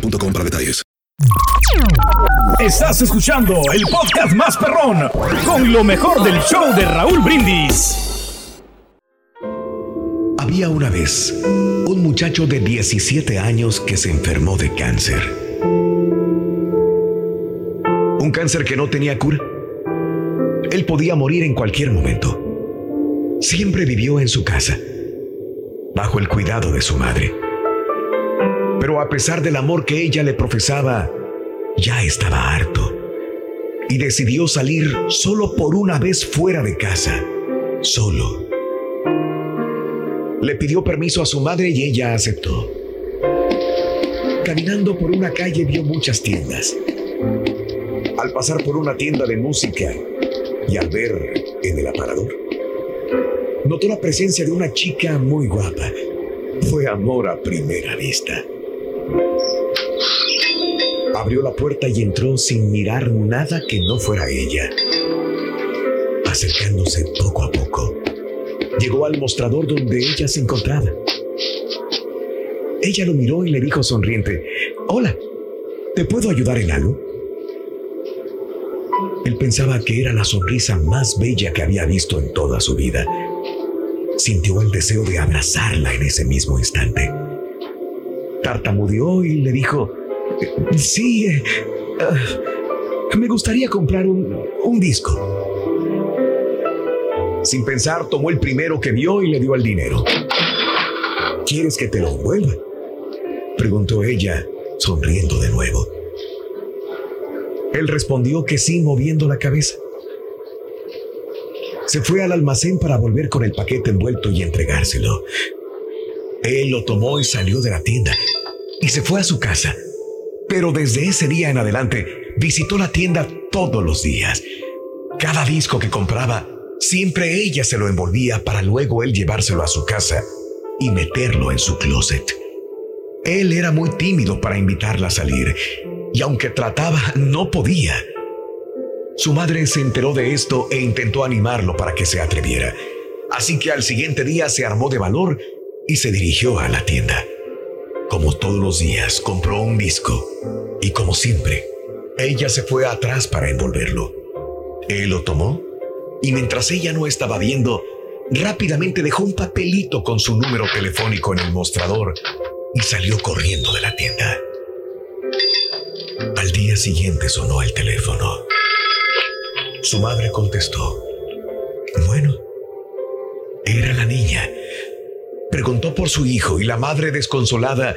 boostmobile.com para detalles. Estás escuchando el podcast más perrón con lo mejor del show de Raúl Brindis. Había una vez un muchacho de 17 años que se enfermó de cáncer. Un cáncer que no tenía cura. Él podía morir en cualquier momento. Siempre vivió en su casa, bajo el cuidado de su madre. Pero a pesar del amor que ella le profesaba, ya estaba harto y decidió salir solo por una vez fuera de casa, solo. Le pidió permiso a su madre y ella aceptó. Caminando por una calle vio muchas tiendas. Al pasar por una tienda de música y al ver en el aparador, notó la presencia de una chica muy guapa. Fue amor a primera vista. Abrió la puerta y entró sin mirar nada que no fuera ella. Acercándose poco a poco, llegó al mostrador donde ella se encontraba. Ella lo miró y le dijo sonriente, Hola, ¿te puedo ayudar en algo? Él pensaba que era la sonrisa más bella que había visto en toda su vida. Sintió el deseo de abrazarla en ese mismo instante. Tartamudeó y le dijo, Sí, eh, ah, me gustaría comprar un, un disco. Sin pensar, tomó el primero que vio y le dio el dinero. ¿Quieres que te lo devuelva? Preguntó ella, sonriendo de nuevo. Él respondió que sí, moviendo la cabeza. Se fue al almacén para volver con el paquete envuelto y entregárselo. Él lo tomó y salió de la tienda y se fue a su casa. Pero desde ese día en adelante visitó la tienda todos los días. Cada disco que compraba, siempre ella se lo envolvía para luego él llevárselo a su casa y meterlo en su closet. Él era muy tímido para invitarla a salir y aunque trataba, no podía. Su madre se enteró de esto e intentó animarlo para que se atreviera. Así que al siguiente día se armó de valor y se dirigió a la tienda. Como todos los días, compró un disco y como siempre, ella se fue atrás para envolverlo. Él lo tomó y mientras ella no estaba viendo, rápidamente dejó un papelito con su número telefónico en el mostrador y salió corriendo de la tienda. Al día siguiente sonó el teléfono. Su madre contestó. Bueno, Preguntó por su hijo y la madre desconsolada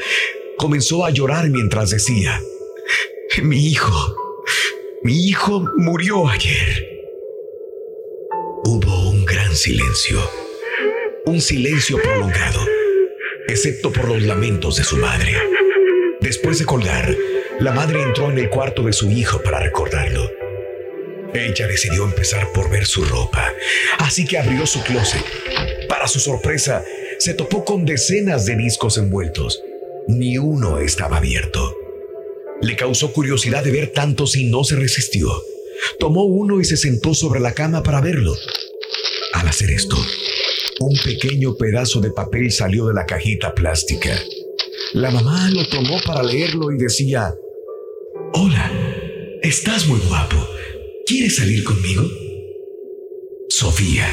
comenzó a llorar mientras decía, mi hijo, mi hijo murió ayer. Hubo un gran silencio, un silencio prolongado, excepto por los lamentos de su madre. Después de colgar, la madre entró en el cuarto de su hijo para recordarlo. Ella decidió empezar por ver su ropa, así que abrió su closet. Para su sorpresa, se topó con decenas de discos envueltos. Ni uno estaba abierto. Le causó curiosidad de ver tantos y no se resistió. Tomó uno y se sentó sobre la cama para verlo. Al hacer esto, un pequeño pedazo de papel salió de la cajita plástica. La mamá lo tomó para leerlo y decía, Hola, estás muy guapo. ¿Quieres salir conmigo? Sofía.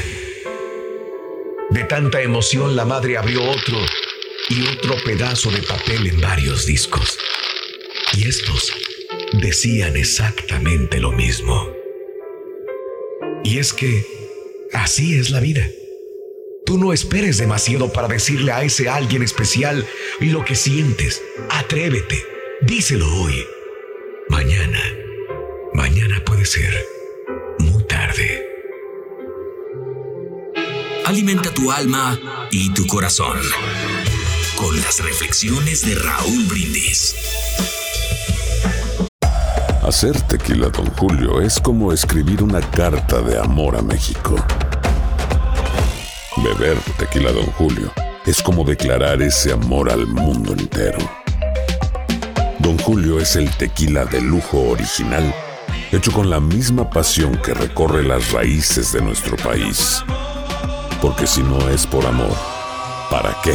De tanta emoción la madre abrió otro y otro pedazo de papel en varios discos. Y estos decían exactamente lo mismo. Y es que así es la vida. Tú no esperes demasiado para decirle a ese alguien especial lo que sientes. Atrévete, díselo hoy. Mañana, mañana puede ser muy tarde. Alimenta tu alma y tu corazón con las reflexiones de Raúl Brindis. Hacer tequila, don Julio, es como escribir una carta de amor a México. Beber tequila, don Julio, es como declarar ese amor al mundo entero. Don Julio es el tequila de lujo original, hecho con la misma pasión que recorre las raíces de nuestro país. Porque si no es por amor, ¿para qué?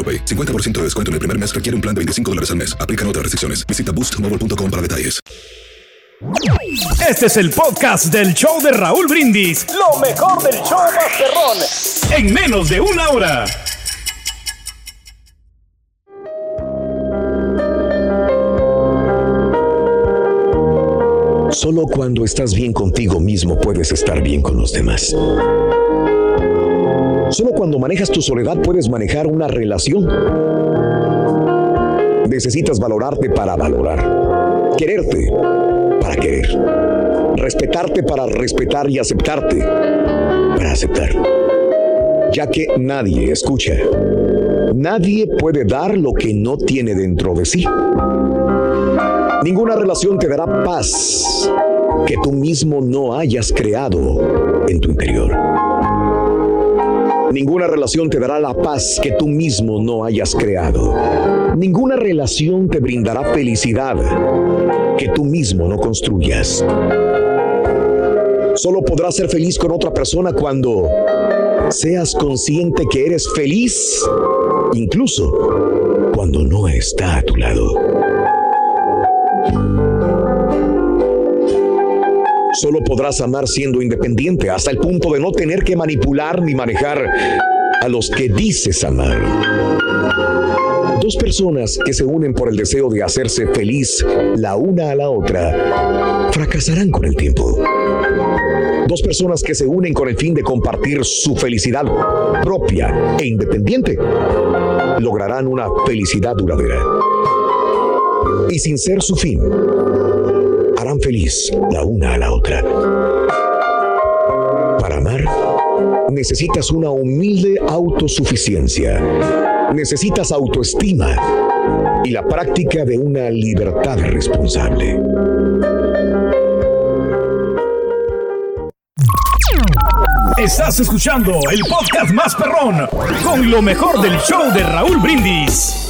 AroPay. 50% de descuento en el primer mes requiere un plan de 25 dólares al mes. Aplican otras restricciones. Visita boostmobile.com para detalles. Este es el podcast del show de Raúl Brindis. Lo mejor del show Masterrón. En menos de una hora. Solo cuando estás bien contigo mismo puedes estar bien con los demás. Solo cuando manejas tu soledad puedes manejar una relación. Necesitas valorarte para valorar. Quererte para querer. Respetarte para respetar y aceptarte para aceptar. Ya que nadie escucha. Nadie puede dar lo que no tiene dentro de sí. Ninguna relación te dará paz que tú mismo no hayas creado en tu interior. Ninguna relación te dará la paz que tú mismo no hayas creado. Ninguna relación te brindará felicidad que tú mismo no construyas. Solo podrás ser feliz con otra persona cuando seas consciente que eres feliz, incluso cuando no está a tu lado. Solo podrás amar siendo independiente hasta el punto de no tener que manipular ni manejar a los que dices amar. Dos personas que se unen por el deseo de hacerse feliz la una a la otra fracasarán con el tiempo. Dos personas que se unen con el fin de compartir su felicidad propia e independiente lograrán una felicidad duradera. Y sin ser su fin, feliz la una a la otra. Para amar, necesitas una humilde autosuficiencia. Necesitas autoestima y la práctica de una libertad responsable. Estás escuchando el podcast más perrón con lo mejor del show de Raúl Brindis.